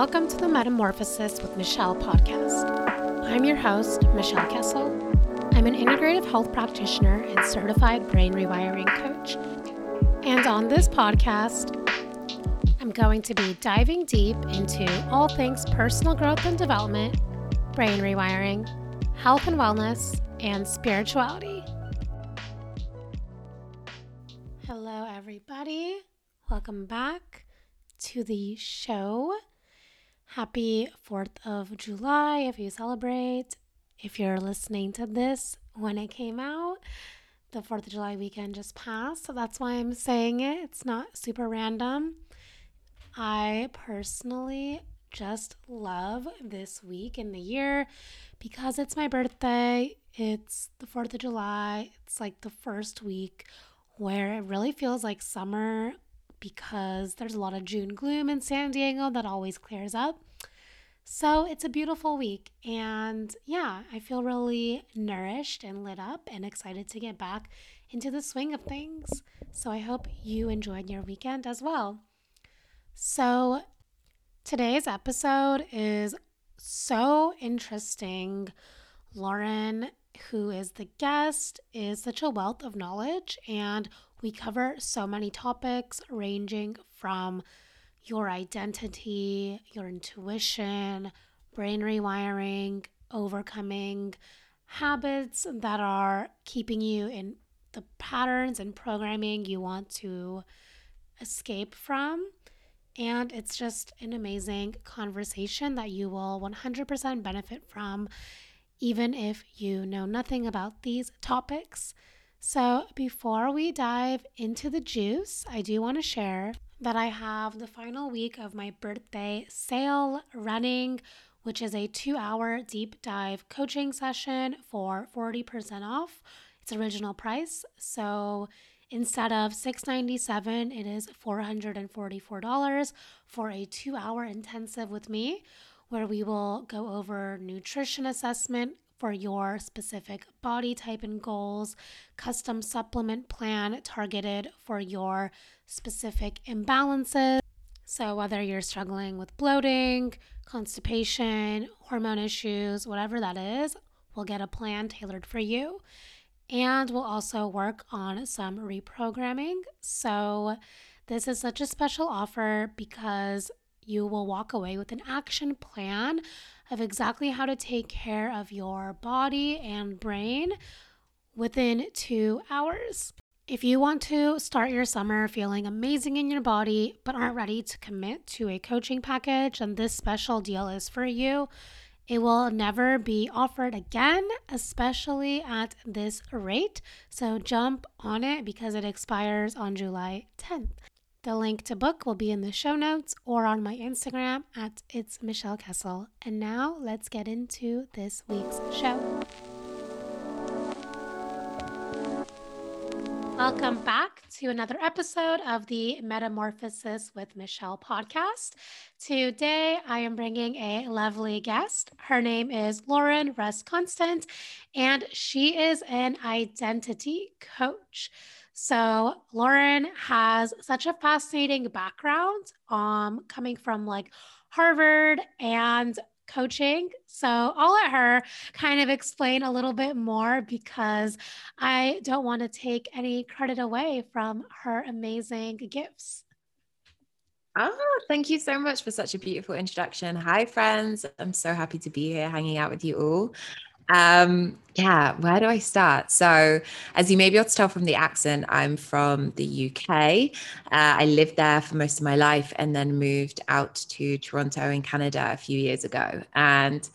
Welcome to the Metamorphosis with Michelle podcast. I'm your host, Michelle Kessel. I'm an integrative health practitioner and certified brain rewiring coach. And on this podcast, I'm going to be diving deep into all things personal growth and development, brain rewiring, health and wellness, and spirituality. Hello, everybody. Welcome back to the show. Happy 4th of July if you celebrate. If you're listening to this when it came out, the 4th of July weekend just passed, so that's why I'm saying it. It's not super random. I personally just love this week in the year because it's my birthday. It's the 4th of July. It's like the first week where it really feels like summer because there's a lot of June gloom in San Diego that always clears up. So it's a beautiful week. And yeah, I feel really nourished and lit up and excited to get back into the swing of things. So I hope you enjoyed your weekend as well. So today's episode is so interesting. Lauren, who is the guest, is such a wealth of knowledge and we cover so many topics ranging from your identity, your intuition, brain rewiring, overcoming habits that are keeping you in the patterns and programming you want to escape from. And it's just an amazing conversation that you will 100% benefit from, even if you know nothing about these topics. So, before we dive into the juice, I do want to share that I have the final week of my birthday sale running, which is a two hour deep dive coaching session for 40% off its original price. So, instead of 697, it is $444 for a two hour intensive with me where we will go over nutrition assessment, for your specific body type and goals, custom supplement plan targeted for your specific imbalances. So, whether you're struggling with bloating, constipation, hormone issues, whatever that is, we'll get a plan tailored for you. And we'll also work on some reprogramming. So, this is such a special offer because you will walk away with an action plan of exactly how to take care of your body and brain within two hours. If you want to start your summer feeling amazing in your body but aren't ready to commit to a coaching package, then this special deal is for you. It will never be offered again, especially at this rate. So jump on it because it expires on July 10th. The link to book will be in the show notes or on my Instagram at It's Michelle Kessel. And now let's get into this week's show. Welcome back to another episode of the Metamorphosis with Michelle podcast. Today, I am bringing a lovely guest. Her name is Lauren Russ Constant, and she is an identity coach. So Lauren has such a fascinating background, um, coming from like Harvard and coaching. So I'll let her kind of explain a little bit more because I don't want to take any credit away from her amazing gifts. Oh, thank you so much for such a beautiful introduction. Hi, friends. I'm so happy to be here hanging out with you all. Um, yeah, where do I start? So, as you may be able to tell from the accent, I'm from the UK. Uh, I lived there for most of my life and then moved out to Toronto in Canada a few years ago. And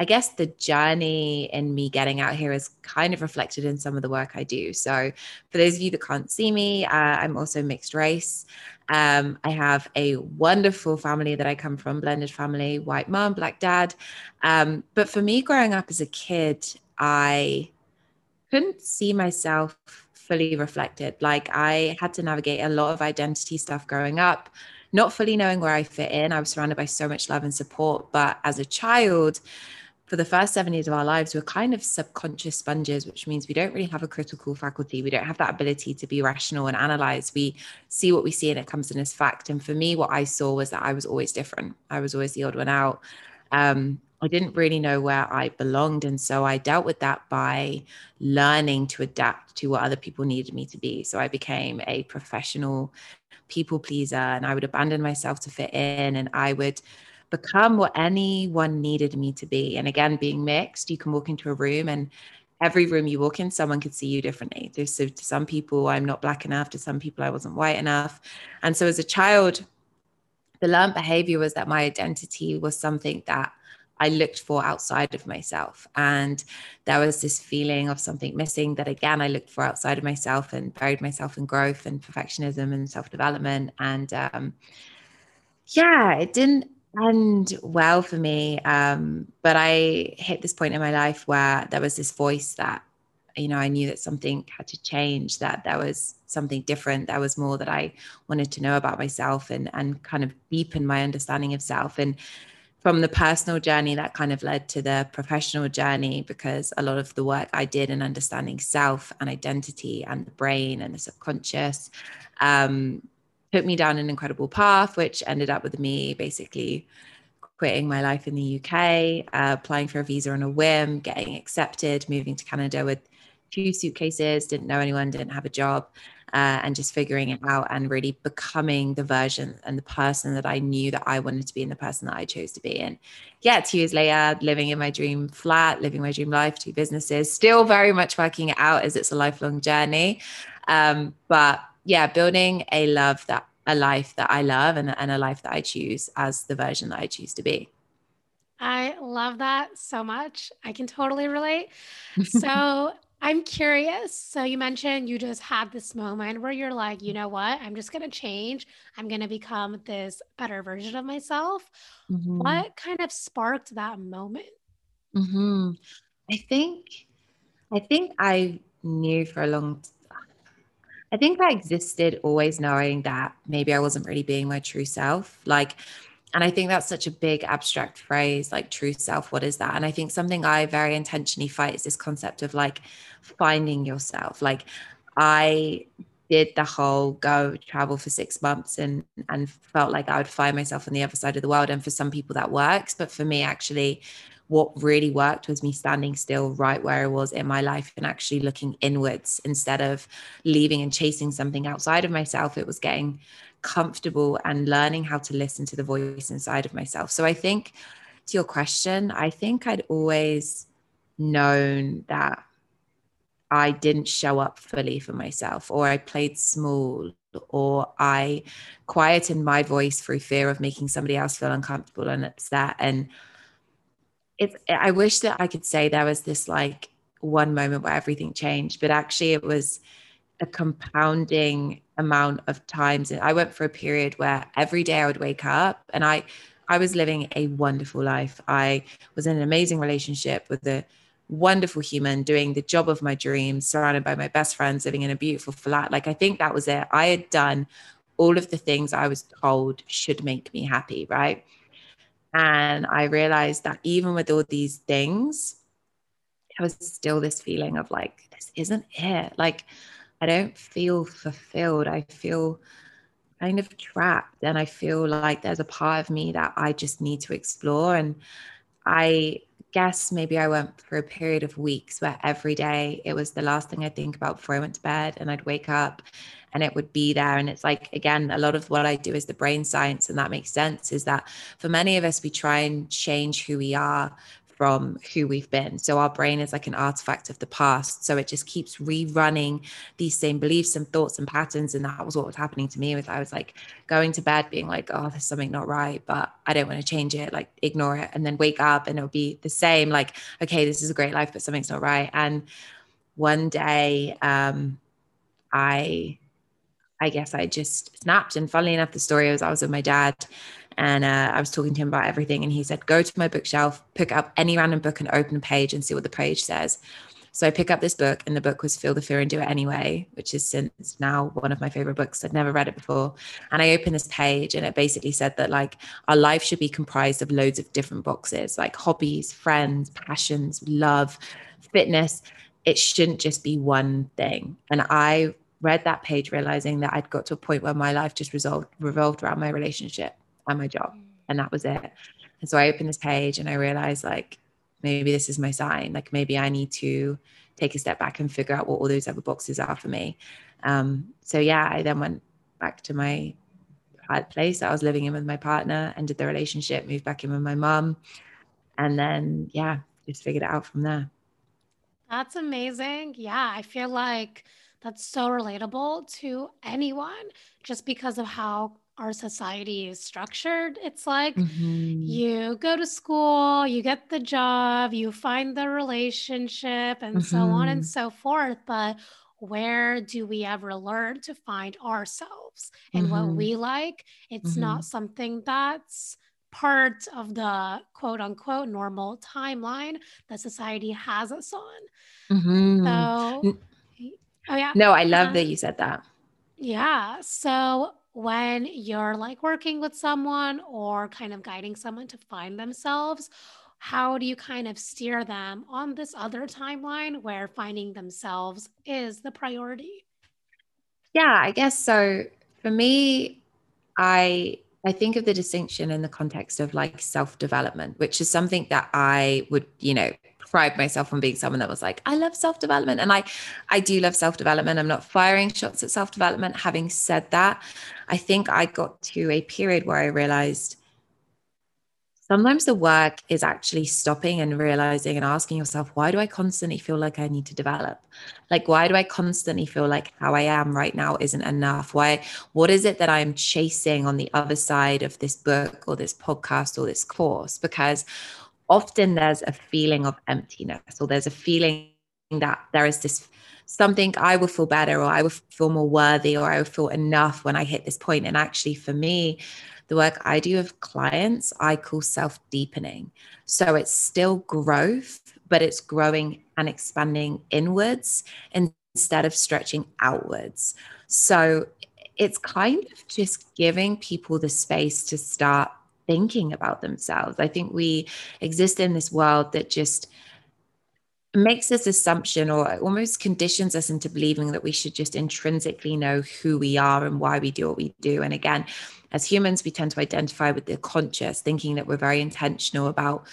I guess the journey in me getting out here is kind of reflected in some of the work I do. So, for those of you that can't see me, uh, I'm also mixed race. Um, I have a wonderful family that I come from, blended family, white mom, black dad. Um, but for me, growing up as a kid, I couldn't see myself fully reflected. Like I had to navigate a lot of identity stuff growing up, not fully knowing where I fit in. I was surrounded by so much love and support. But as a child, for the first seven years of our lives, we're kind of subconscious sponges, which means we don't really have a critical faculty. We don't have that ability to be rational and analyze. We see what we see and it comes in as fact. And for me, what I saw was that I was always different. I was always the odd one out. Um, I didn't really know where I belonged. And so I dealt with that by learning to adapt to what other people needed me to be. So I became a professional people pleaser and I would abandon myself to fit in and I would become what anyone needed me to be. And again, being mixed, you can walk into a room and every room you walk in, someone could see you differently. So to some people, I'm not black enough. To some people, I wasn't white enough. And so as a child, the learned behavior was that my identity was something that I looked for outside of myself. And there was this feeling of something missing that, again, I looked for outside of myself and buried myself in growth and perfectionism and self development. And um, yeah, it didn't end well for me. Um, but I hit this point in my life where there was this voice that, you know, I knew that something had to change, that there was something different. There was more that I wanted to know about myself and and kind of deepen my understanding of self. And from the personal journey that kind of led to the professional journey because a lot of the work I did in understanding self and identity and the brain and the subconscious um, took me down an incredible path, which ended up with me basically quitting my life in the UK, uh, applying for a visa on a whim, getting accepted, moving to Canada with two suitcases, didn't know anyone, didn't have a job, uh, and just figuring it out and really becoming the version and the person that I knew that I wanted to be and the person that I chose to be. And yeah, two years later, living in my dream flat, living my dream life, two businesses, still very much working it out as it's a lifelong journey. Um, but yeah, building a love that a life that I love and, and a life that I choose as the version that I choose to be. I love that so much. I can totally relate. So I'm curious. So you mentioned you just had this moment where you're like, you know what? I'm just going to change. I'm going to become this better version of myself. Mm-hmm. What kind of sparked that moment? Mm-hmm. I think, I think I knew for a long I think I existed always knowing that maybe I wasn't really being my true self. Like, and I think that's such a big abstract phrase, like true self. What is that? And I think something I very intentionally fight is this concept of like finding yourself. Like, I did the whole go travel for six months and and felt like I would find myself on the other side of the world. And for some people that works, but for me, actually, what really worked was me standing still right where I was in my life and actually looking inwards instead of leaving and chasing something outside of myself. It was getting comfortable and learning how to listen to the voice inside of myself. So I think to your question, I think I'd always known that I didn't show up fully for myself, or I played small, or I quieted my voice through fear of making somebody else feel uncomfortable and upset. And it's i wish that i could say there was this like one moment where everything changed but actually it was a compounding amount of times. I went for a period where every day i would wake up and i i was living a wonderful life. I was in an amazing relationship with a wonderful human doing the job of my dreams surrounded by my best friends living in a beautiful flat. Like i think that was it. I had done all of the things i was told should make me happy right and I realized that even with all these things, there was still this feeling of like, this isn't it. Like, I don't feel fulfilled. I feel kind of trapped. And I feel like there's a part of me that I just need to explore. And I guess maybe I went for a period of weeks where every day it was the last thing I think about before I went to bed. And I'd wake up and it would be there. And it's like, again, a lot of what I do is the brain science, and that makes sense is that for many of us, we try and change who we are from who we've been. So our brain is like an artifact of the past. So it just keeps rerunning these same beliefs and thoughts and patterns. And that was what was happening to me. with I was like going to bed being like, oh, there's something not right, but I don't want to change it, like ignore it. And then wake up and it'll be the same, like, okay, this is a great life, but something's not right. And one day um I I guess I just snapped. And funnily enough, the story was I was with my dad and uh, I was talking to him about everything. And he said, Go to my bookshelf, pick up any random book and open a page and see what the page says. So I pick up this book, and the book was Feel the Fear and Do It Anyway, which is since now one of my favorite books. I'd never read it before. And I opened this page, and it basically said that like our life should be comprised of loads of different boxes, like hobbies, friends, passions, love, fitness. It shouldn't just be one thing. And I read that page realizing that I'd got to a point where my life just resolved, revolved around my relationship and my job. And that was it. And so I opened this page and I realized like maybe this is my sign. Like maybe I need to take a step back and figure out what all those other boxes are for me. Um, so yeah, I then went back to my place I was living in with my partner, ended the relationship, moved back in with my mom, and then yeah, just figured it out from there. That's amazing. Yeah, I feel like that's so relatable to anyone just because of how our society is structured. It's like mm-hmm. you go to school, you get the job, you find the relationship, and mm-hmm. so on and mm-hmm. so forth. But where do we ever learn to find ourselves and mm-hmm. what we like? It's not mm-hmm. something that's part of the quote unquote normal timeline that society has us on. Mm-hmm. So, oh, yeah. No, I love uh, that you said that. Yeah. So, when you're like working with someone or kind of guiding someone to find themselves, how do you kind of steer them on this other timeline where finding themselves is the priority? Yeah, I guess so. For me, I I think of the distinction in the context of like self development, which is something that I would, you know, pride myself on being someone that was like, I love self development. And I, I do love self development. I'm not firing shots at self development. Having said that, I think I got to a period where I realized sometimes the work is actually stopping and realizing and asking yourself, why do I constantly feel like I need to develop? Like, why do I constantly feel like how I am right now isn't enough? Why, what is it that I'm chasing on the other side of this book or this podcast or this course? Because often there's a feeling of emptiness or there's a feeling that there is this something I will feel better or I will feel more worthy or I will feel enough when I hit this point. And actually, for me, the work I do with clients, I call self deepening. So it's still growth, but it's growing and expanding inwards instead of stretching outwards. So it's kind of just giving people the space to start thinking about themselves. I think we exist in this world that just makes this assumption or almost conditions us into believing that we should just intrinsically know who we are and why we do what we do. And again, as humans, we tend to identify with the conscious, thinking that we're very intentional about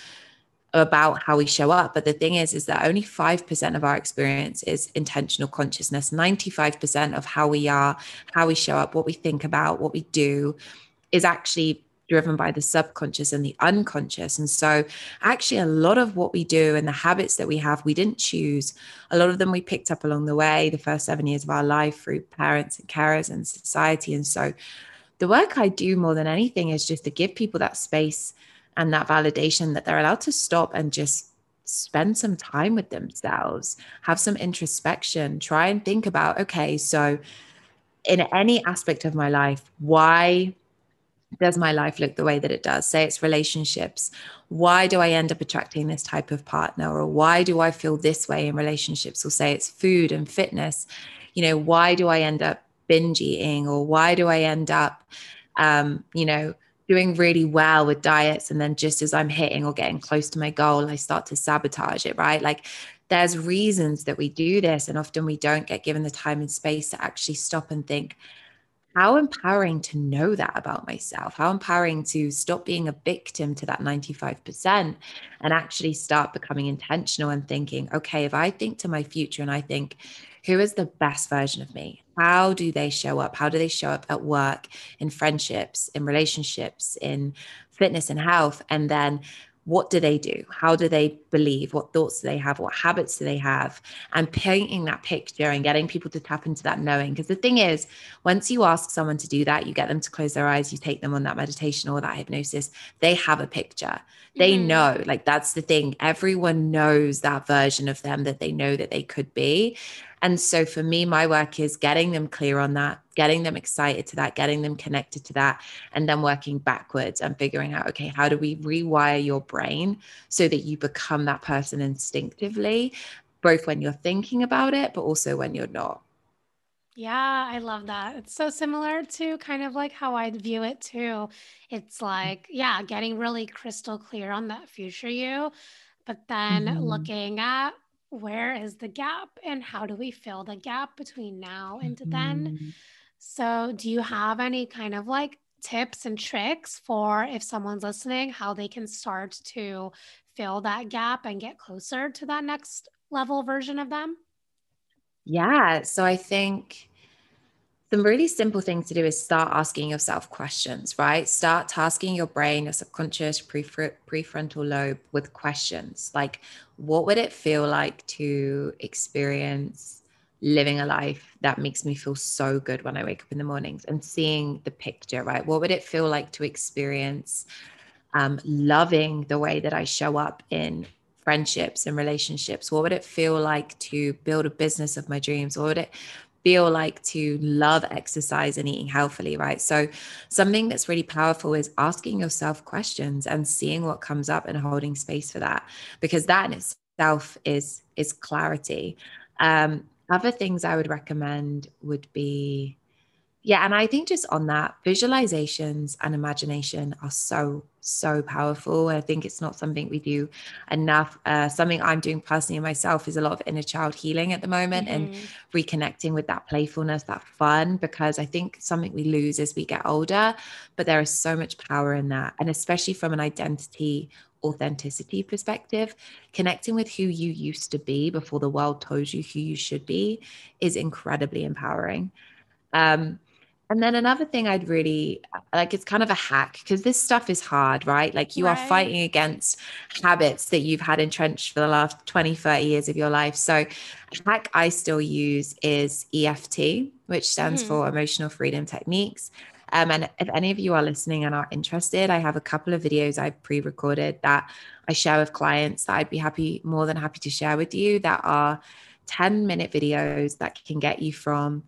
about how we show up but the thing is is that only 5% of our experience is intentional consciousness 95% of how we are how we show up what we think about what we do is actually driven by the subconscious and the unconscious. And so actually a lot of what we do and the habits that we have we didn't choose. A lot of them we picked up along the way the first 7 years of our life through parents and carers and society. And so the work I do more than anything is just to give people that space and that validation that they're allowed to stop and just spend some time with themselves, have some introspection, try and think about, okay, so in any aspect of my life, why does my life look the way that it does? Say it's relationships. Why do I end up attracting this type of partner? Or why do I feel this way in relationships? Or say it's food and fitness. You know, why do I end up binge eating or why do I end up, um, you know, doing really well with diets and then just as I'm hitting or getting close to my goal, I start to sabotage it, right? Like there's reasons that we do this and often we don't get given the time and space to actually stop and think how empowering to know that about myself how empowering to stop being a victim to that 95% and actually start becoming intentional and thinking okay if i think to my future and i think who is the best version of me how do they show up? How do they show up at work, in friendships, in relationships, in fitness and health? And then what do they do? How do they believe? What thoughts do they have? What habits do they have? And painting that picture and getting people to tap into that knowing. Because the thing is, once you ask someone to do that, you get them to close their eyes, you take them on that meditation or that hypnosis, they have a picture. They mm-hmm. know, like that's the thing. Everyone knows that version of them that they know that they could be. And so for me, my work is getting them clear on that, getting them excited to that, getting them connected to that, and then working backwards and figuring out, okay, how do we rewire your brain so that you become that person instinctively? both when you're thinking about it, but also when you're not. Yeah, I love that. It's so similar to kind of like how I view it too. It's like, yeah, getting really crystal clear on that future you, but then Mhm. looking at where is the gap and how do we fill the gap between now and then? So, do you have any kind of like tips and tricks for if someone's listening, how they can start to fill that gap and get closer to that next level version of them? Yeah. So I think some really simple things to do is start asking yourself questions, right? Start tasking your brain, your subconscious prefrontal lobe with questions like, what would it feel like to experience living a life that makes me feel so good when I wake up in the mornings and seeing the picture, right? What would it feel like to experience um, loving the way that I show up in friendships and relationships? What would it feel like to build a business of my dreams? What would it feel like to love exercise and eating healthily, right? So, something that's really powerful is asking yourself questions and seeing what comes up and holding space for that, because that in itself is is clarity. Um, other things I would recommend would be yeah, and I think just on that, visualizations and imagination are so, so powerful. I think it's not something we do enough. Uh, something I'm doing personally myself is a lot of inner child healing at the moment mm-hmm. and reconnecting with that playfulness, that fun, because I think something we lose as we get older, but there is so much power in that. And especially from an identity authenticity perspective, connecting with who you used to be before the world told you who you should be is incredibly empowering. Um, and then another thing I'd really like, it's kind of a hack because this stuff is hard, right? Like you right. are fighting against habits that you've had entrenched for the last 20, 30 years of your life. So, hack I still use is EFT, which stands mm. for Emotional Freedom Techniques. Um, and if any of you are listening and are interested, I have a couple of videos I've pre recorded that I share with clients that I'd be happy, more than happy to share with you that are 10 minute videos that can get you from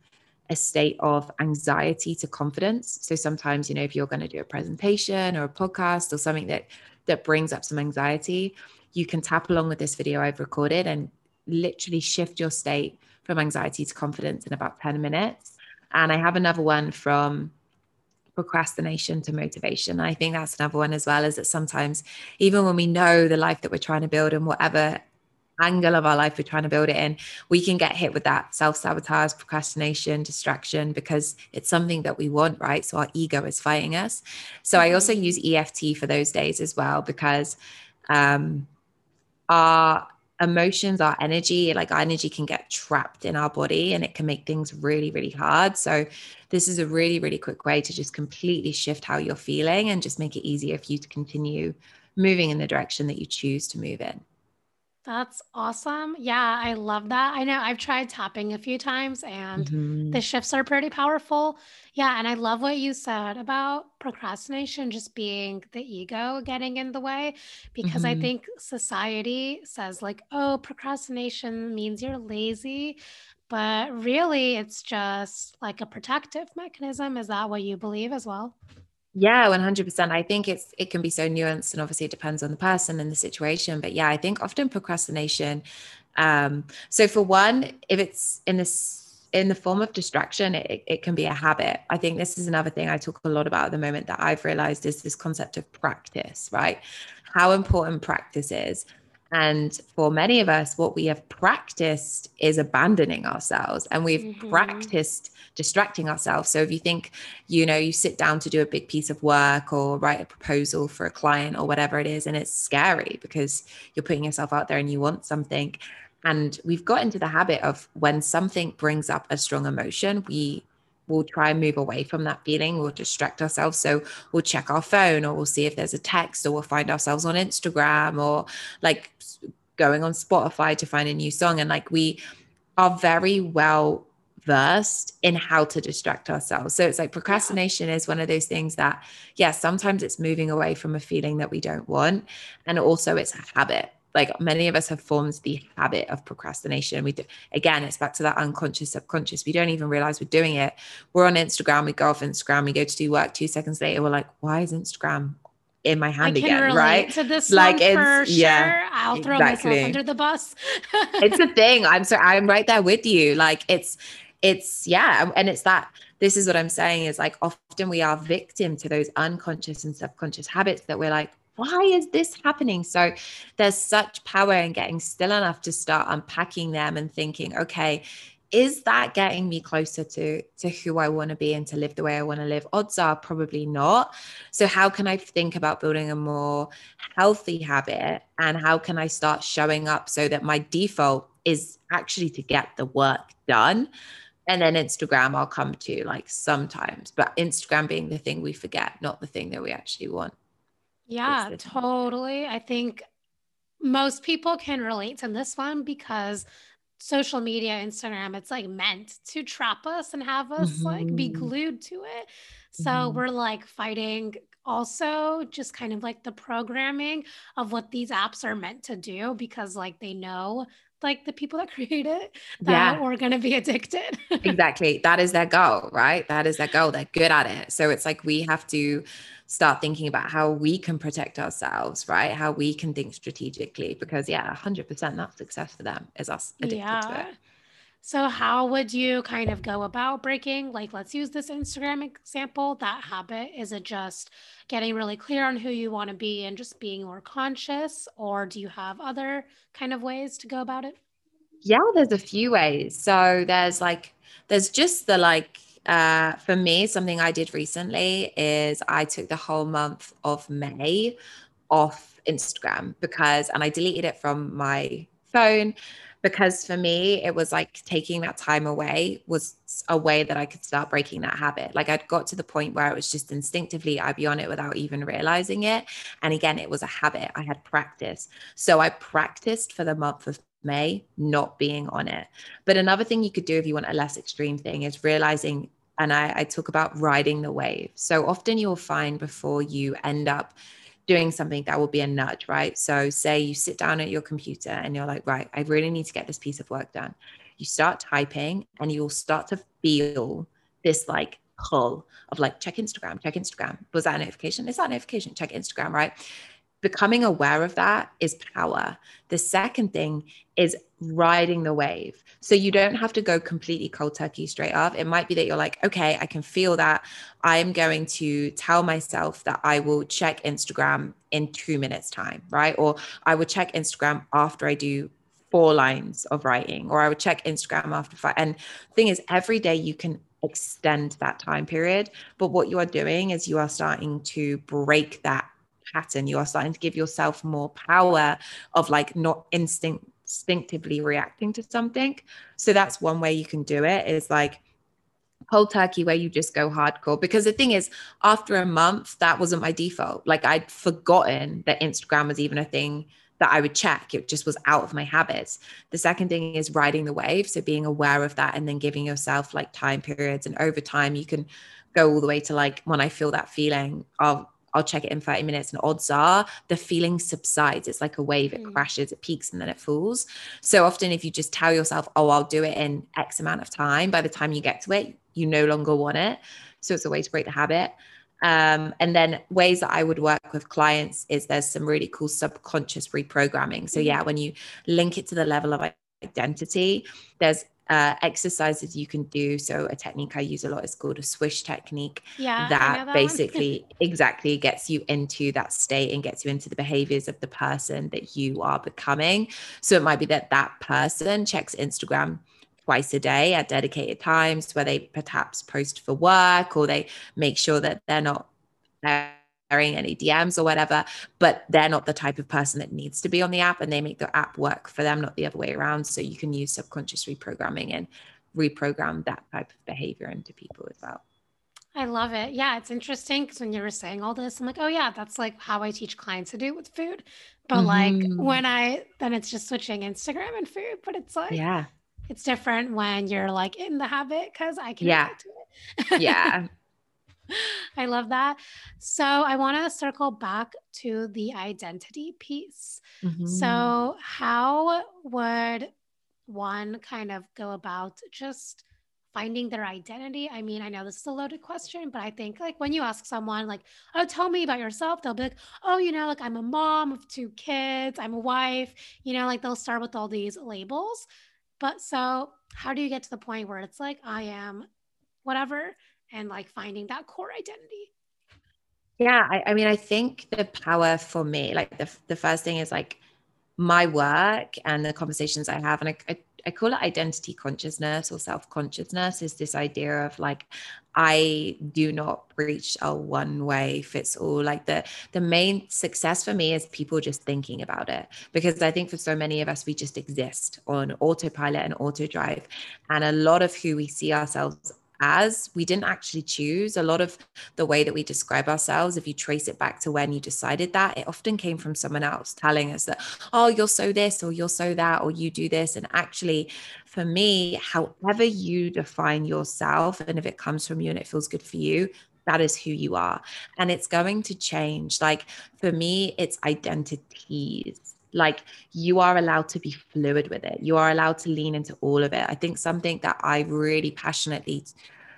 a state of anxiety to confidence. So sometimes, you know, if you're going to do a presentation or a podcast or something that that brings up some anxiety, you can tap along with this video I've recorded and literally shift your state from anxiety to confidence in about 10 minutes. And I have another one from procrastination to motivation. I think that's another one as well, is that sometimes even when we know the life that we're trying to build and whatever angle of our life we're trying to build it in, we can get hit with that self sabotage, procrastination, distraction because it's something that we want, right? So our ego is fighting us. So I also mm-hmm. use EFT for those days as well because um, our emotions, our energy, like our energy can get trapped in our body and it can make things really, really hard. So, this is a really, really quick way to just completely shift how you're feeling and just make it easier for you to continue moving in the direction that you choose to move in. That's awesome. Yeah, I love that. I know I've tried tapping a few times and Mhm. the shifts are pretty powerful. Yeah, and I love what you said about procrastination just being the ego getting in the way because I Mhm. think society says, like, oh, procrastination means you're lazy, but really it's just like a protective mechanism. Is that what you believe as well? Yeah, 100%. I think it's it can be so nuanced and obviously it depends on the person and the situation, but yeah, I think often procrastination um so for one, if it's in this in the form of distraction, it, it can be a habit. I think this is another thing I talk a lot about at the moment that I've realized is this concept of practice, right? How important practice is. And for many of us, what we have practiced is abandoning ourselves and we've mm-hmm. practiced distracting ourselves. So if you think, you know, you sit down to do a big piece of work or write a proposal for a client or whatever it is, and it's scary because you're putting yourself out there and you want something. And we've got into the habit of when something brings up a strong emotion, we we'll try and move away from that feeling. We'll distract ourselves. So we'll check our phone or we'll see if there's a text or we'll find ourselves on Instagram or like going on Spotify to find a new song. And like we are very well versed in how to distract ourselves. So it's like procrastination is one of those things that, yeah, sometimes it's moving away from a feeling that we don't want. And also it's a habit like many of us have formed the habit of procrastination. We do, again, it's back to that unconscious, subconscious. We don't even realize we're doing it. We're on Instagram. We go off Instagram. We go to do work. Two seconds later, we're like, why is Instagram in my hand again, right? To this like it's yeah, sure. I'll throw exactly. myself under the bus. it's a thing. I'm so I'm right there with you. Like it's it's yeah, and it's that this is what I'm saying is like often we are victim to those unconscious and subconscious habits that we're like, why is this happening? So there's such power in getting still enough to start unpacking them and thinking, okay, is that getting me closer to to who I want to be and to live the way I want to live? Odds are probably not. So how can I think about building a more healthy habit and how can I start showing up so that my default is actually to get the work done? And then Instagram I'll come to like sometimes, but Instagram being the thing we forget, not the thing that we actually want. Yeah, totally. I think most people can relate to this one because social media, Instagram, it's like meant to trap us and have us mm-hmm. like be mm-hmm. glued to it. So mm-hmm. we're like fighting also just kind of like the programming of what these apps are meant to do because like they know like the people that create it that yeah. we're going to be addicted. exactly. That is their goal, right? That is their goal. They're good at it. So it's like we have to start thinking about how we can protect ourselves, right? How we can think strategically because yeah, 100% that success for them is us addicted yeah. to it. So how would you kind of go about breaking like let's use this Instagram example, that habit is it just getting really clear on who you want to be and just being more conscious or do you have other kind of ways to go about it? Yeah, there's a few ways. So there's like there's just the like uh, for me, something I did recently is I took the whole month of May off Instagram because, and I deleted it from my phone because for me, it was like taking that time away was a way that I could start breaking that habit. Like I'd got to the point where it was just instinctively, I'd be on it without even realizing it. And again, it was a habit I had practiced. So I practiced for the month of May not being on it. But another thing you could do if you want a less extreme thing is realizing, and I, I talk about riding the wave. So often you'll find before you end up doing something that will be a nudge, right? So, say you sit down at your computer and you're like, right, I really need to get this piece of work done. You start typing and you'll start to feel this like pull of like, check Instagram, check Instagram. Was that a notification? Is that a notification? Check Instagram, right? becoming aware of that is power. The second thing is riding the wave. So you don't have to go completely cold turkey straight off. It might be that you're like, okay, I can feel that. I'm going to tell myself that I will check Instagram in two minutes' time, right? Or I will check Instagram after I do four lines of writing, or I would check Instagram after five. And thing is, every day you can extend that time period. But what you are doing is you are starting to break that pattern you are starting to give yourself more power of like not instinct instinctively reacting to something. So that's one way you can do it is like cold turkey where you just go hardcore. Because the thing is after a month that wasn't my default. Like i'd forgotten that instagram was even a thing that i would check. It just was out of my habits. The second thing is riding the wave. So being aware of that and then giving yourself like time periods. And over time you can go all the way to like when i feel that feeling i'll I'll check it in 30 minutes. And odds are the feeling subsides. It's like a wave, it mm. crashes, it peaks, and then it falls. So often, if you just tell yourself, oh, I'll do it in X amount of time, by the time you get to it, you no longer want it. So it's a way to break the habit. Um, and then ways that I would work with clients is there's some really cool subconscious reprogramming. So yeah, mm. when you link it to the level of identity, there's uh, exercises you can do. So a technique I use a lot is called a swish technique. Yeah, that, that basically exactly gets you into that state and gets you into the behaviors of the person that you are becoming. So it might be that that person checks Instagram twice a day at dedicated times where they perhaps post for work or they make sure that they're not any DMs or whatever, but they're not the type of person that needs to be on the app and they make the app work for them, not the other way around. So you can use subconscious reprogramming and reprogram that type of behavior into people as well. I love it. Yeah, it's interesting because when you were saying all this, I'm like, oh yeah, that's like how I teach clients to do it with food. But mm-hmm. like when I then it's just switching Instagram and food, but it's like yeah, it's different when you're like in the habit because I can yeah, yeah, I love that. So I want to circle back to the identity piece. Mm-hmm. So, how would one kind of go about just finding their identity? I mean, I know this is a loaded question, but I think like when you ask someone like, "Oh, tell me about yourself," they'll be like, "Oh, you know, like I'm a mom of two kids, I'm a wife." You know, like they'll start with all these labels. But so, how do you get to the point where it's like, "I am whatever," and like finding that core identity? Yeah, I, I mean, I think the power for me, like the the first thing is like my work and the conversations I have, and I, I I call it identity consciousness or self consciousness is this idea of like I do not preach a one way fits all. Like the the main success for me is people just thinking about it because I think for so many of us we just exist on autopilot and auto drive, and a lot of who we see ourselves as we didn't actually choose. A lot of the way that we describe ourselves if you trace it back to when you decided that it often came from someone else telling us that oh you're so this or you're so that or you do this. And actually for me however you define yourself and if it comes from you and it feels good for you that is who you are. And it's going to change. Like for me it's identities like you are allowed to be fluid with it you are allowed to lean into all of it i think something that i really passionately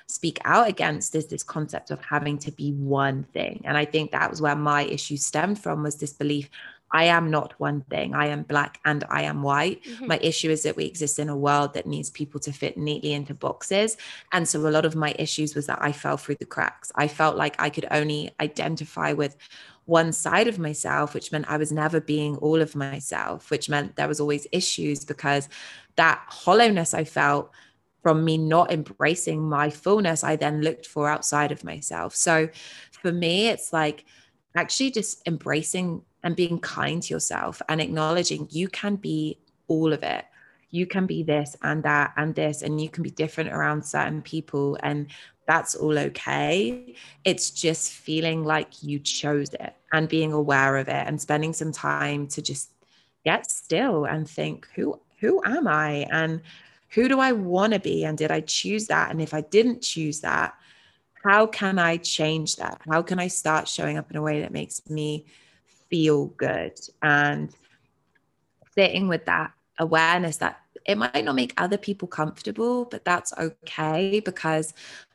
speak out against is this concept of having to be one thing and i think that was where my issue stemmed from was this belief I am not one thing. I am black and I am white. Mm-hmm. My issue is that we exist in a world that needs people to fit neatly into boxes. And so a lot of my issues was that I fell through the cracks. I felt like I could only identify with one side of myself, which meant I was never being all of myself, which meant there was always issues because that hollowness I felt from me not embracing my fullness, I then looked for outside of myself. So for me, it's like actually just embracing and being kind to yourself and acknowledging you can be all of it. You can be this and that and this, and you can be different around certain people. And that's all okay. It's just feeling like you chose it and being aware of it and spending some time to just get still and think who who am I and who do I want to be and did I choose that and if I didn't choose that how can I change that? How can I start showing up in a way that makes me feel good and sitting with that awareness that it might not make other people comfortable, but that's okay because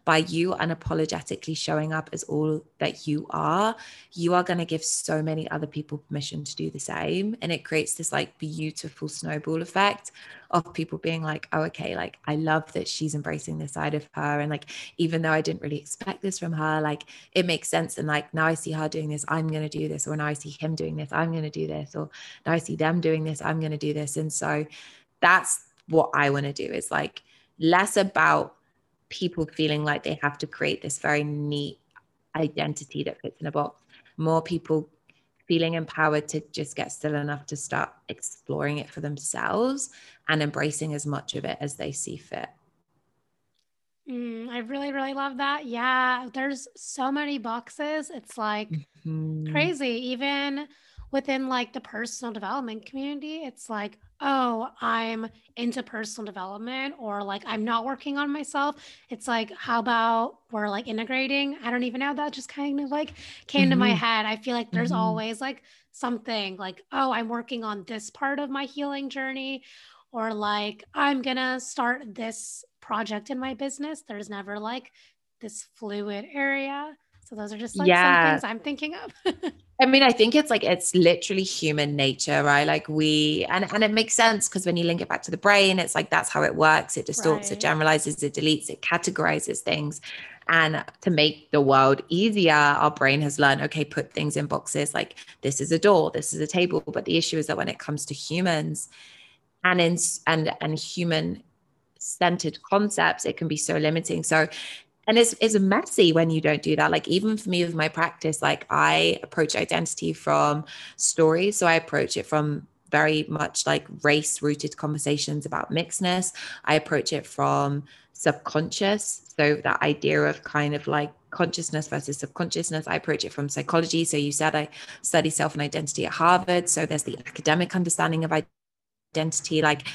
by you unapologetically showing up as all that you are, you are going to give so many other people permission to do the same. And it creates this like beautiful snowball effect of people being like, oh, okay, like I love that she's embracing this side of her. And like, even though I didn't really expect this from her, like it makes sense. And like, now I see her doing this, I'm going to do this. Or now I see him doing this, I'm going to do this. Or now I see them doing this, I'm going to do this. And so that's what I want to do is like less about people feeling like they have to create this very neat identity that fits in a box, more people feeling empowered to just get still enough to start exploring it for themselves and embracing as much of it as they see fit. Mm, I really, really love that. Yeah, there's so many boxes. It's like mm-hmm. crazy. Even within like the personal development community, it's like, oh, I'm into personal development or like I'm not working on myself. It's like, how about we're like integrating? I don't even know. That just kind of like came mm-hmm. to my mm-hmm. head. I feel like there's mm-hmm. always like something like, oh, I'm working on this part of my healing journey or like I'm going to start this project in my business. There's never like this fluid area. So those are just like yeah. some things I'm thinking of. I mean, I think it's like it's literally human nature, right? Like we and and it makes sense because when you link it back to the brain, it's like that's how it works. It distorts, right. it generalizes, it deletes, it categorizes things. And to make the world easier, our brain has learned, okay, put things in boxes like this is a door, this is a table. But the issue is that when it comes to humans and in and and human centered concepts, it can be so limiting. So and it's, it's messy when you don't do that. Like even for me with my practice like i approach identity from stories so i approach it from very much like race rooted conversations about mixedness. I approach it from subconscious. So that idea of kind of like consciousness versus subconsciousness. I approach it from psychology. So you said i study self and identity at harvard. So there's the academic understanding of identity. Like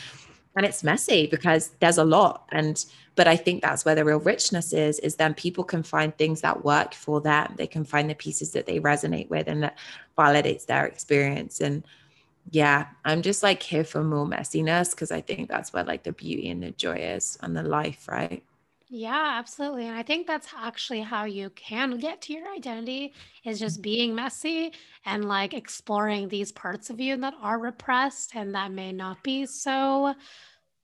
and it's messy because there's a lot. And but i think that's where the real richness is is then people can find things that work for them. They can find the pieces that they resonate with and that validates their experience. And yeah i'm just like here for more messiness because i think that's where like the beauty and the joy is and the life right Yeah, absolutely. And I think that's actually how you can get to your identity is just being messy and like exploring these parts of you that are repressed and that may not be so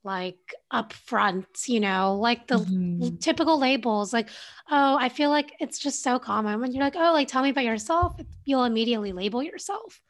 like upfront, you know, like the Mhm. typical labels like, oh, I feel like it's just so common when you're like, oh, like tell me about yourself, you'll immediately label yourself.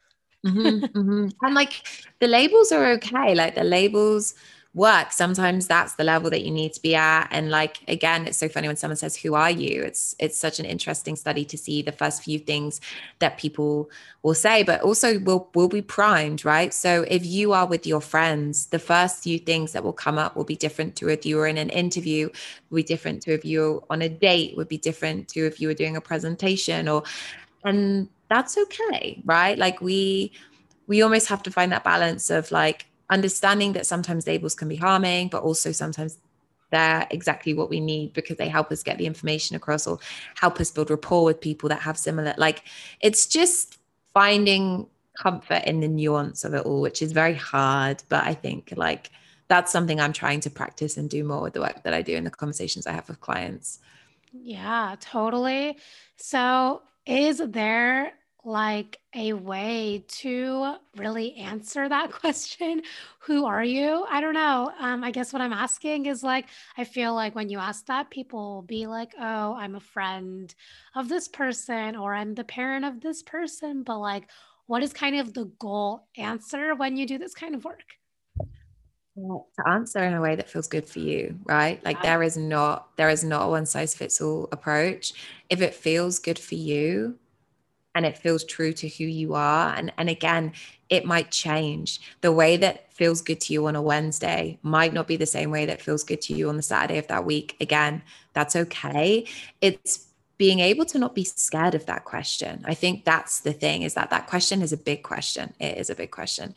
hmm hmm And like the labels are okay. Like the labels work. Sometimes that's the level that you need to be at. And like again, it's so funny when someone says, Who are you? It's it's such an interesting study to see the first few things that people will say, but also will will be primed, right? So if you are with your friends, the first few things that will come up will be different to if you were in an interview, will be different to if you're on a date, would be different to if you were doing a presentation or and that's okay right like we we almost have to find that balance of like understanding that sometimes labels can be harming but also sometimes they're exactly what we need because they help us get the information across or help us build rapport with people that have similar like it's just finding comfort in the nuance of it all which is very hard but i think like that's something i'm trying to practice and do more with the work that i do in the conversations i have with clients Yeah, totally. So, is there like a way to really answer that question? Who are you? I don't know. Um, I guess what I'm asking is like, I feel like when you ask that, people will be like, oh, I'm a friend of this person or I'm the parent of this person. But like, what is kind of the goal answer when you do this kind of work? to answer in a way that feels good for you right like there is not there is not a one size fits all approach if it feels good for you and it feels true to who you are. And and again it might change. The way that feels good to you on a wednesday might not be the same way that feels good to you on the saturday of that week. Again that's okay. It's being able to not be scared of that question. I think that's the thing is that that question is a big question. It is a big question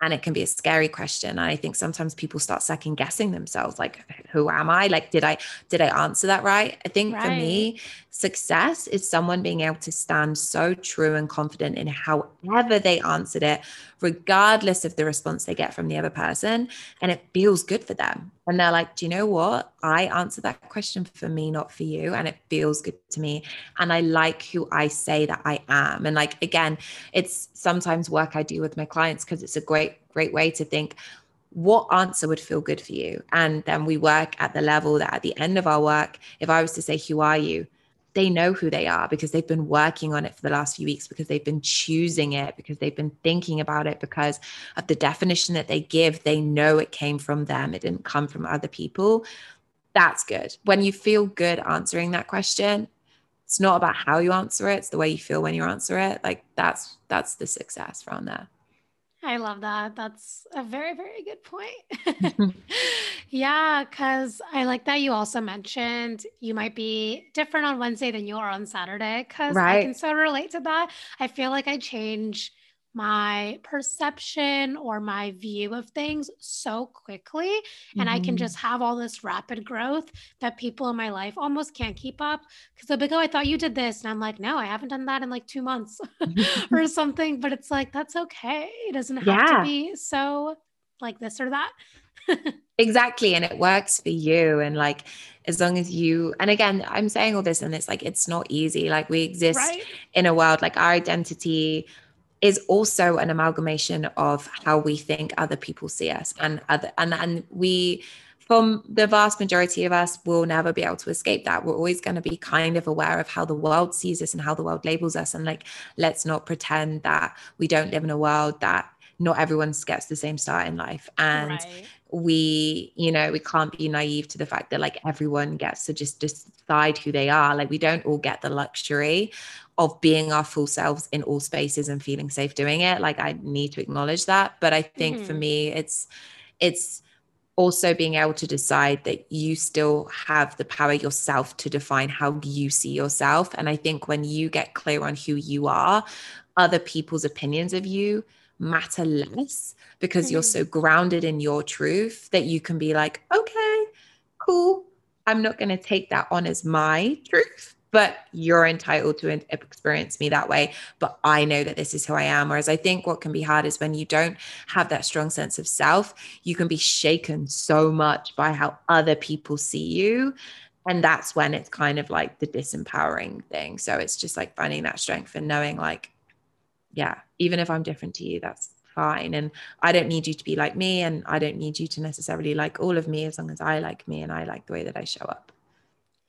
and it can be a scary question and i think sometimes people start second guessing themselves like who am i? Like did i did i answer that right? I think for me success is someone being able to stand so true and confident in however they answered it regardless of the response they get from the other person and it feels good for them and they're like do you know what i answer that question for me not for you and it feels good to me and i like who i say that i am and like again it's sometimes work I do with my clients because it's a great, great way to think what answer would feel good for you. And then we work at the level that at the end of our work, if I was to say, Who are you? They know who they are because they've been working on it for the last few weeks, because they've been choosing it, because they've been thinking about it, because of the definition that they give. They know it came from them, it didn't come from other people. That's good. When you feel good answering that question, it's not about how you answer it it's the way you feel when you answer it like that's that's the success from there I love that. That's a very, very good point. yeah, because I like that you also mentioned you might be different on Wednesday than you are on Saturday, because I can so relate to that. I feel like I change my perception or my view of things so quickly, and I can just Mhm. have all this rapid growth that people in my life almost can't keep up. Because they'll be like, oh, I thought you did this. And I'm like, no, I haven't done that in like two months. or something, but it's like that's okay. It doesn't have to be so like this or that. exactly and it works for you and like as long as you and again i'm saying all this and it's like it's not easy like we exist right? in a world like our identity is also an amalgamation of how we think other people see us and other and and we from the vast majority of us will never be able to escape that. We're always going to be kind of aware of how the world sees us and how the world labels us. And like let's not pretend that we don't live in a world that not everyone gets the same start in life. And Right. we you know we can't be naive to the fact that like everyone gets to just decide who they are. Like we don't all get the luxury of being our full selves in all spaces and feeling safe doing it like i need to acknowledge that. But i think for hmm me it's it's also being able to decide that you still have the power yourself to define how you see yourself. And i think when you get clear on who you are other people's opinions of you matter less because you're hmm so grounded in your truth that you can be like okay cool. I'm not going to take that on as my truth but you're entitled to experience me that way. But i know that this is who i am. Whereas i think what can be hard is when you don't have that strong sense of self you can be shaken so much by how other people see you. And that's when it's kind of like the disempowering thing. So it's just like finding that strength and knowing like yeah even if i'm different to you that's fine. And i don't need you to be like me. And i don't need you to necessarily like all of me as long as i like me and i like the way that i show up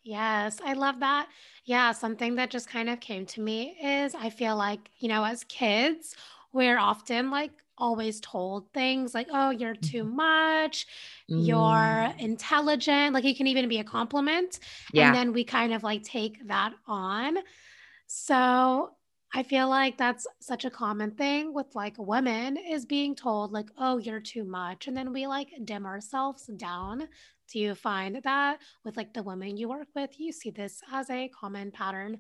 yes i love that yeah something that just kind of came to me is i feel like you know as kids we're often like always told things like, oh, you're too mm-hmm. much, mm. you're intelligent. Like it can even be a compliment. Yeah. And then we kind of like take that on. So I feel like that's such a common thing with like women is being told, like, oh, you're too much. And then we like dim ourselves down. Do you find that with like the women you work with? You see this as a common pattern?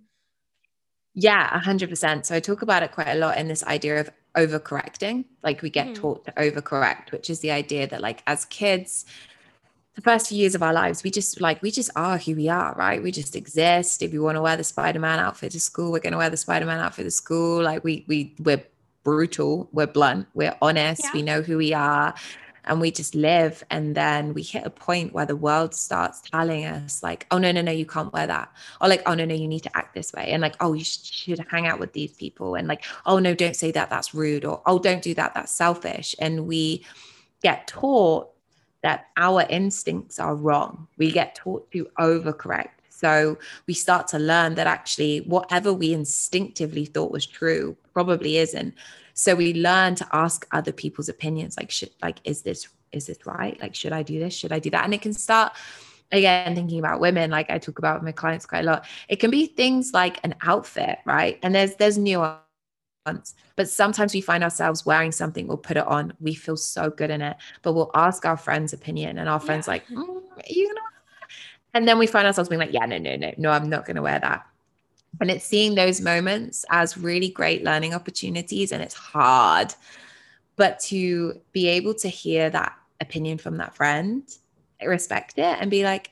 Yeah, 100%. So I talk about it quite a lot in this idea of overcorrecting. Like we get mm. taught to overcorrect, which is the idea that like as kids, the first few years of our lives, we just like we just are who we are, right? We just exist. If you want to wear the Spider-Man outfit to school, we're going to wear the Spider-Man outfit to school. Like we we we're brutal, we're blunt, we're honest, yeah. we know who we are and we just live and then we hit a point where the world starts telling us like oh no no no you can't wear that or like oh no no you need to act this way and like oh you should hang out with these people and like oh no don't say that that's rude or oh don't do that that's selfish and we get taught that our instincts are wrong. We get taught to overcorrect. So we start to learn that actually whatever we instinctively thought was true probably isn't so we learn to ask other people's opinions like should like is this is this right? Like should i do this? Should i do that? And it can start again thinking about women like i talk about with my clients quite a lot. It can be things like an outfit right? And there's there's nuance but sometimes we find ourselves wearing something we'll put it on we feel so good in it but we'll ask our friends opinion and our friends yeah. like mm, you gonna and then we find ourselves being like yeah no no no no i'm not gonna wear that and it's seeing those moments as really great learning opportunities. And it's hard, but to be able to hear that opinion from that friend, respect it and be like,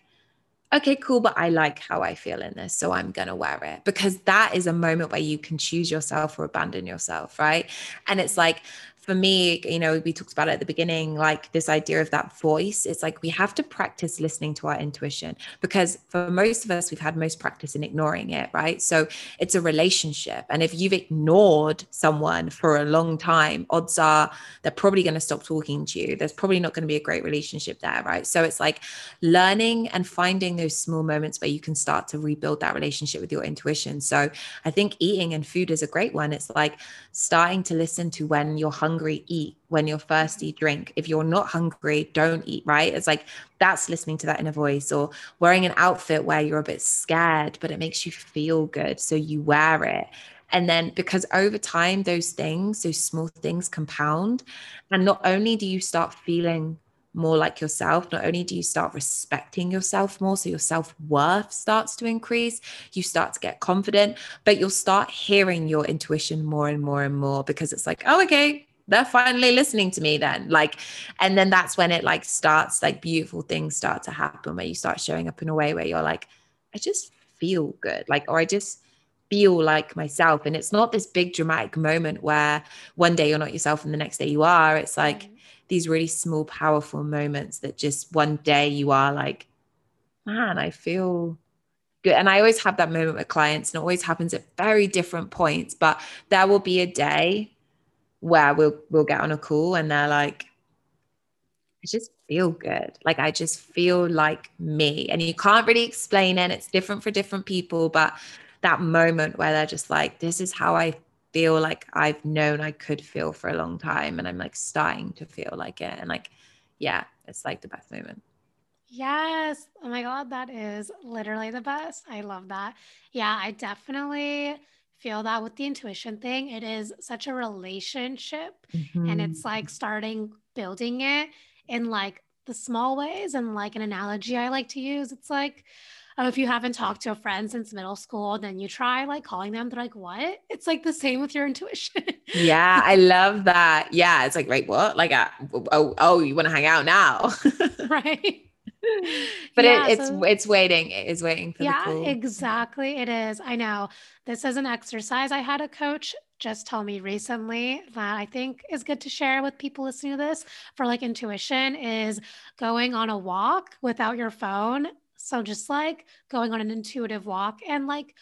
okay, cool, but I like how I feel in this. So I'm going to wear it because that is a moment where you can choose yourself or abandon yourself. Right. And it's like, for me, you know, we talked about it at the beginning, like this idea of that voice. It's like we have to practice listening to our intuition because for most of us, we've had most practice in ignoring it, right? So it's a relationship. And if you've ignored someone for a long time, odds are they're probably going to stop talking to you. There's probably not going to be a great relationship there, right? So it's like learning and finding those small moments where you can start to rebuild that relationship with your intuition. So I think eating and food is a great one. It's like starting to listen to when you're hungry hungry, eat. When you're thirsty, drink. If you're not hungry, don't eat, right? It's like that's listening to that inner voice or wearing an outfit where you're a bit scared, but it makes you feel good. So you wear it. And then because over time, those things, those small things compound. And not only do you start feeling more like yourself, not only do you start respecting yourself more, so your self worth starts to increase, you start to get confident, but you'll start hearing your intuition more and more and more because it's like, oh, okay, they're finally listening to me then like and then that's when it like starts like beautiful things start to happen where you start showing up in a way where you're like i just feel good like or i just feel like myself and it's not this big dramatic moment where one day you're not yourself and the next day you are it's like mm-hmm. these really small powerful moments that just one day you are like man i feel good and i always have that moment with clients and it always happens at very different points but there will be a day where we'll we'll get on a call and they're like I just feel good. Like I just feel like me. And you can't really explain it. It's different for different people, but that moment where they're just like, this is how I feel like I've known I could feel for a long time. And I'm like starting to feel like it. And like, yeah, it's like the best moment. Yes. Oh my God. That is literally the best. I love that. Yeah, I definitely feel that with the intuition thing. It is such a relationship mm-hmm. and it's like starting building it in like the small ways. And like an analogy I like to use, it's like, oh, if you haven't talked to a friend since middle school, then you try like calling them. They're like, what? It's like the same with your intuition. yeah, I love that. Yeah, it's like, right, what? Like, uh, oh, oh, you want to hang out now? right but yeah, it, it's so, it's waiting. It is waiting for yeah, the exactly. It is. I know. This is an exercise. I had a coach just tell me recently that I think is good to share with people listening to this for like intuition is going on a walk without your phone So just like going on an intuitive walk and like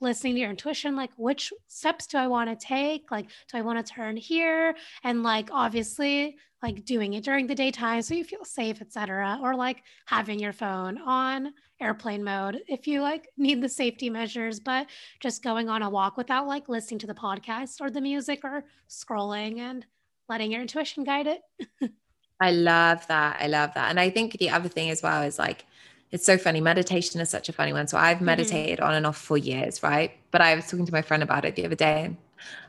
listening to your intuition like which steps do i want to take like do i want to turn here and like obviously like doing it during the daytime so you feel safe etc or like having your phone on airplane mode if you like need the safety measures but just going on a walk without like listening to the podcast or the music or scrolling and letting your intuition guide it i love that i love that and i think the other thing as well is like it's so funny. Meditation is such a funny one. So I've mm-hmm. meditated mm-hmm. on and off for years, right? But I was talking to my friend about it the other day.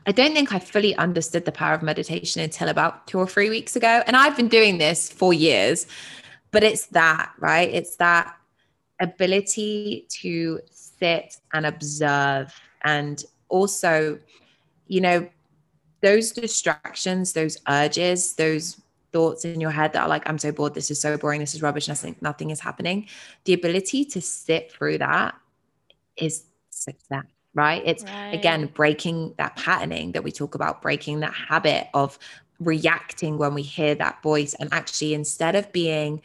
I don't think I fully understood the power of meditation until about two or three weeks ago. And I've been doing this for years, but it's that, right? It's that ability to sit and observe and also, you know, those distractions, those urges, those thoughts in your head that are like, I'm so bored, this is so boring, this is rubbish, nothing, nothing is happening. The ability to sit through that is success, right? It's right. again breaking that patterning that we talk about, breaking that habit of reacting when we hear that voice. And actually, instead of being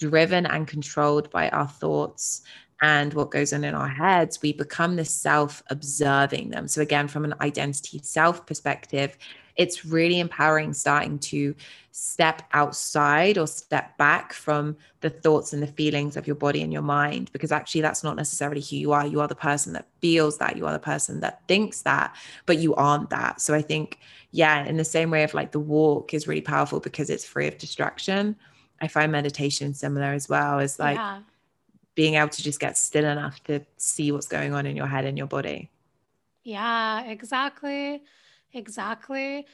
driven and controlled by our thoughts and what goes on in our heads, we become the self observing them. So, again, from an identity self perspective, it's really empowering starting to step outside or step back from the thoughts and the feelings of your body and your mind because actually that's not necessarily who you are. You are the person that feels that. You are the person that thinks that but you aren't that. So i think yeah in the same way of like the walk is really powerful because it's free of distraction. I find meditation similar as well as like yeah. being able to just get still enough to see what's going on in your head and your body. Yeah exactly Exactly.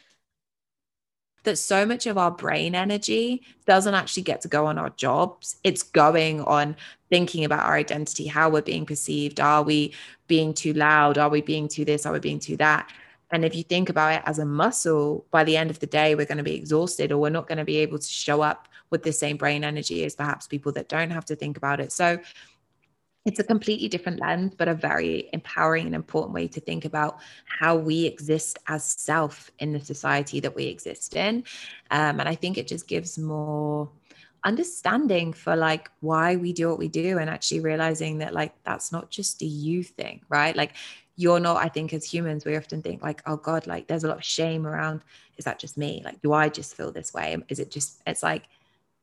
That so much of our brain energy doesn't actually get to go on our jobs. It's going on thinking about our identity, how we're being perceived. Are we being too loud? Are we being too this? Are we being too that? And if you think about it as a muscle, by the end of the day, we're going to be exhausted or we're not going to be able to show up with the same brain energy as perhaps people that don't have to think about it. So it's a completely different lens, but a very empowering and important way to think about how we exist as self in the society that we exist in. Um, and I think it just gives more understanding for like why we do what we do and actually realizing that like that's not just a you thing, right? Like you're not, I think as humans, we often think like, oh God, like there's a lot of shame around, is that just me? Like, do I just feel this way? Is it just, it's like,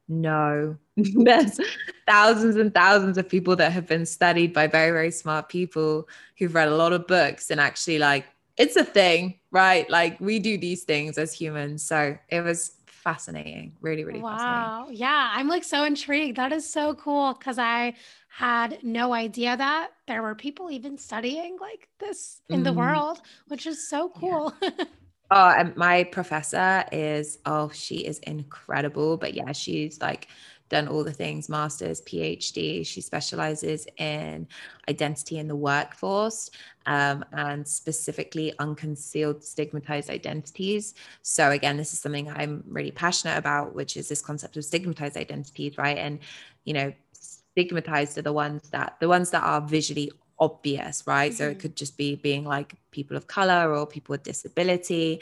no, there's thousands and thousands of people that have been studied by very, very smart people who've read a lot of books and actually like it's a thing, right? Like we do these things as humans. So it was fascinating, really, really wow. Yeah, I'm like so intrigued. That is so cool because I had no idea that there were people even studying like this in mm. the world, which is so cool. Yeah. Oh, and my professor is, oh, she is incredible. But yeah, she's like done all the things master's, PhD. She specializes in identity in the workforce um, and specifically unconcealed stigmatized identities. So, again, this is something I'm really passionate about, which is this concept of stigmatized identities, right? And, you know, stigmatized are the ones that the ones that are visually obvious, right? Mm-hmm. So it mm-hmm. could just be being like people of color or people with disability.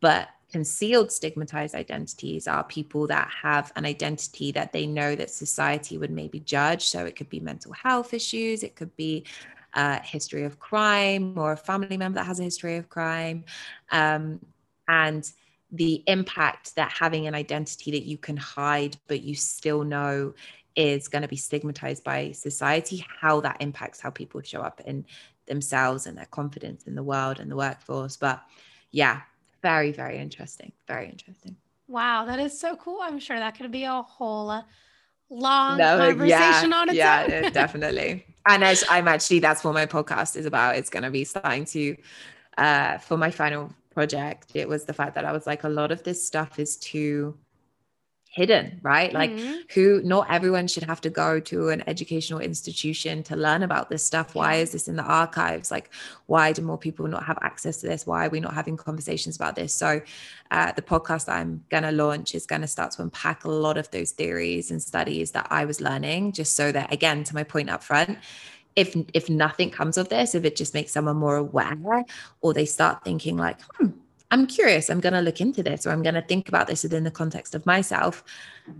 But concealed stigmatized identities are people that have an identity that they know that society would maybe judge. So it could be mental health issues, it could be a history of crime or a family member that has a history of crime. Um, and the impact that having an identity that you can hide, but you still know is going to be stigmatized by society, how that impacts how people show up in themselves and their confidence in the world and the workforce. But yeah, very, very interesting. Very interesting. Wow, that is so cool. I'm sure that could be a whole long no, conversation yeah, on its yeah, own. Yeah, definitely. And as I'm actually, that's what my podcast is about. It's going to be starting to, uh, for my final project, it was the fact that I was like, a lot of this stuff is too hidden, right? Like mm-hmm. who not everyone should have to go to an educational institution to learn about this stuff. Why is this in the archives? Like why do more people not have access to this? Why are we not having conversations about this? So uh, the podcast I'm going to launch is going to start to unpack a lot of those theories and studies that I was learning just so that again to my point up front if if nothing comes of this if it just makes someone more aware or they start thinking like hmm, I'm curious, I'm going to look into this or I'm going to think about this within the context of myself,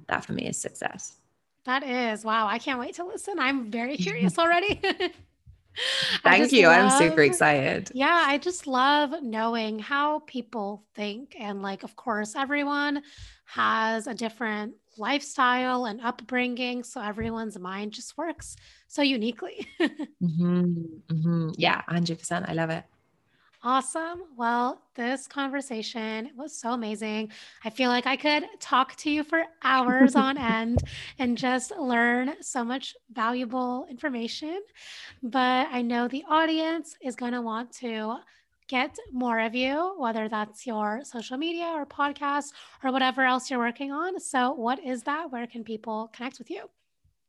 that for me is success. That is wow. I can't wait to listen. I'm very curious already. Thank you. Love, I'm super excited. Yeah, I just love knowing how people think. And, like, of course, everyone has a different lifestyle and upbringing. So everyone's mind just works so uniquely. mm-hmm, mm-hmm. Yeah, 100%. I love it. Awesome. Well, this conversation was so amazing. I feel like I could talk to you for hours on end and just learn so much valuable information. But I know the audience is going to want to get more of you, whether that's your social media or podcast or whatever else you're working on. So, what is that? Where can people connect with you?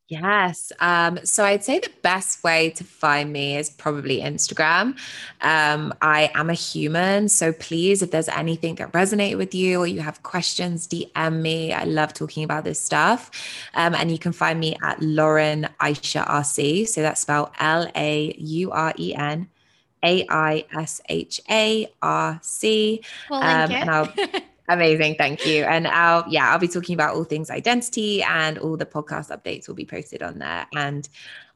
Yes. Um, so I'd say the best way to find me is probably Instagram. Um, I am a human. So please, if there's anything that resonated with you or you have questions, DM me. I love talking about this stuff. Um, and you can find me at Lauren Aisha RC. So that's spelled L A U R E N A I S H A R C. We'll um, and I'll Amazing. Thank you. And I'll, yeah, I'll be talking about all things identity and all the podcast updates will be posted on there. And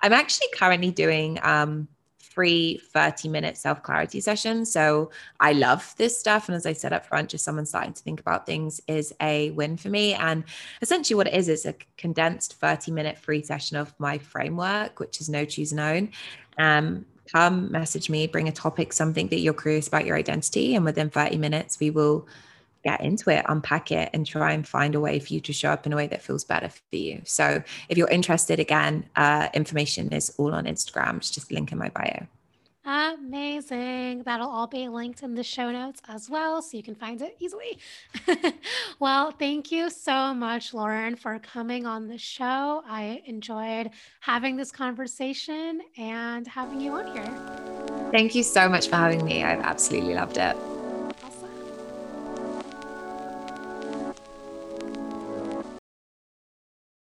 I'm actually currently doing um, free 30 minute self clarity sessions. So I love this stuff. And as I said up front, just someone starting to think about things is a win for me. And essentially, what it is is a condensed 30 minute free session of my framework, which is no choose known. Um, come message me, bring a topic, something that you're curious about your identity. And within 30 minutes, we will get into it, unpack it, and try and find a way for you to show up in a way that feels better for you. So if you're interested, again, uh, information is all on Instagram. It's just link in my bio. Amazing. That'll all be linked in the show notes as well, so you can find it easily. well, thank you so much, Lauren, for coming on the show. I enjoyed having this conversation and having you on here. Thank you so much for having me. I've absolutely loved it.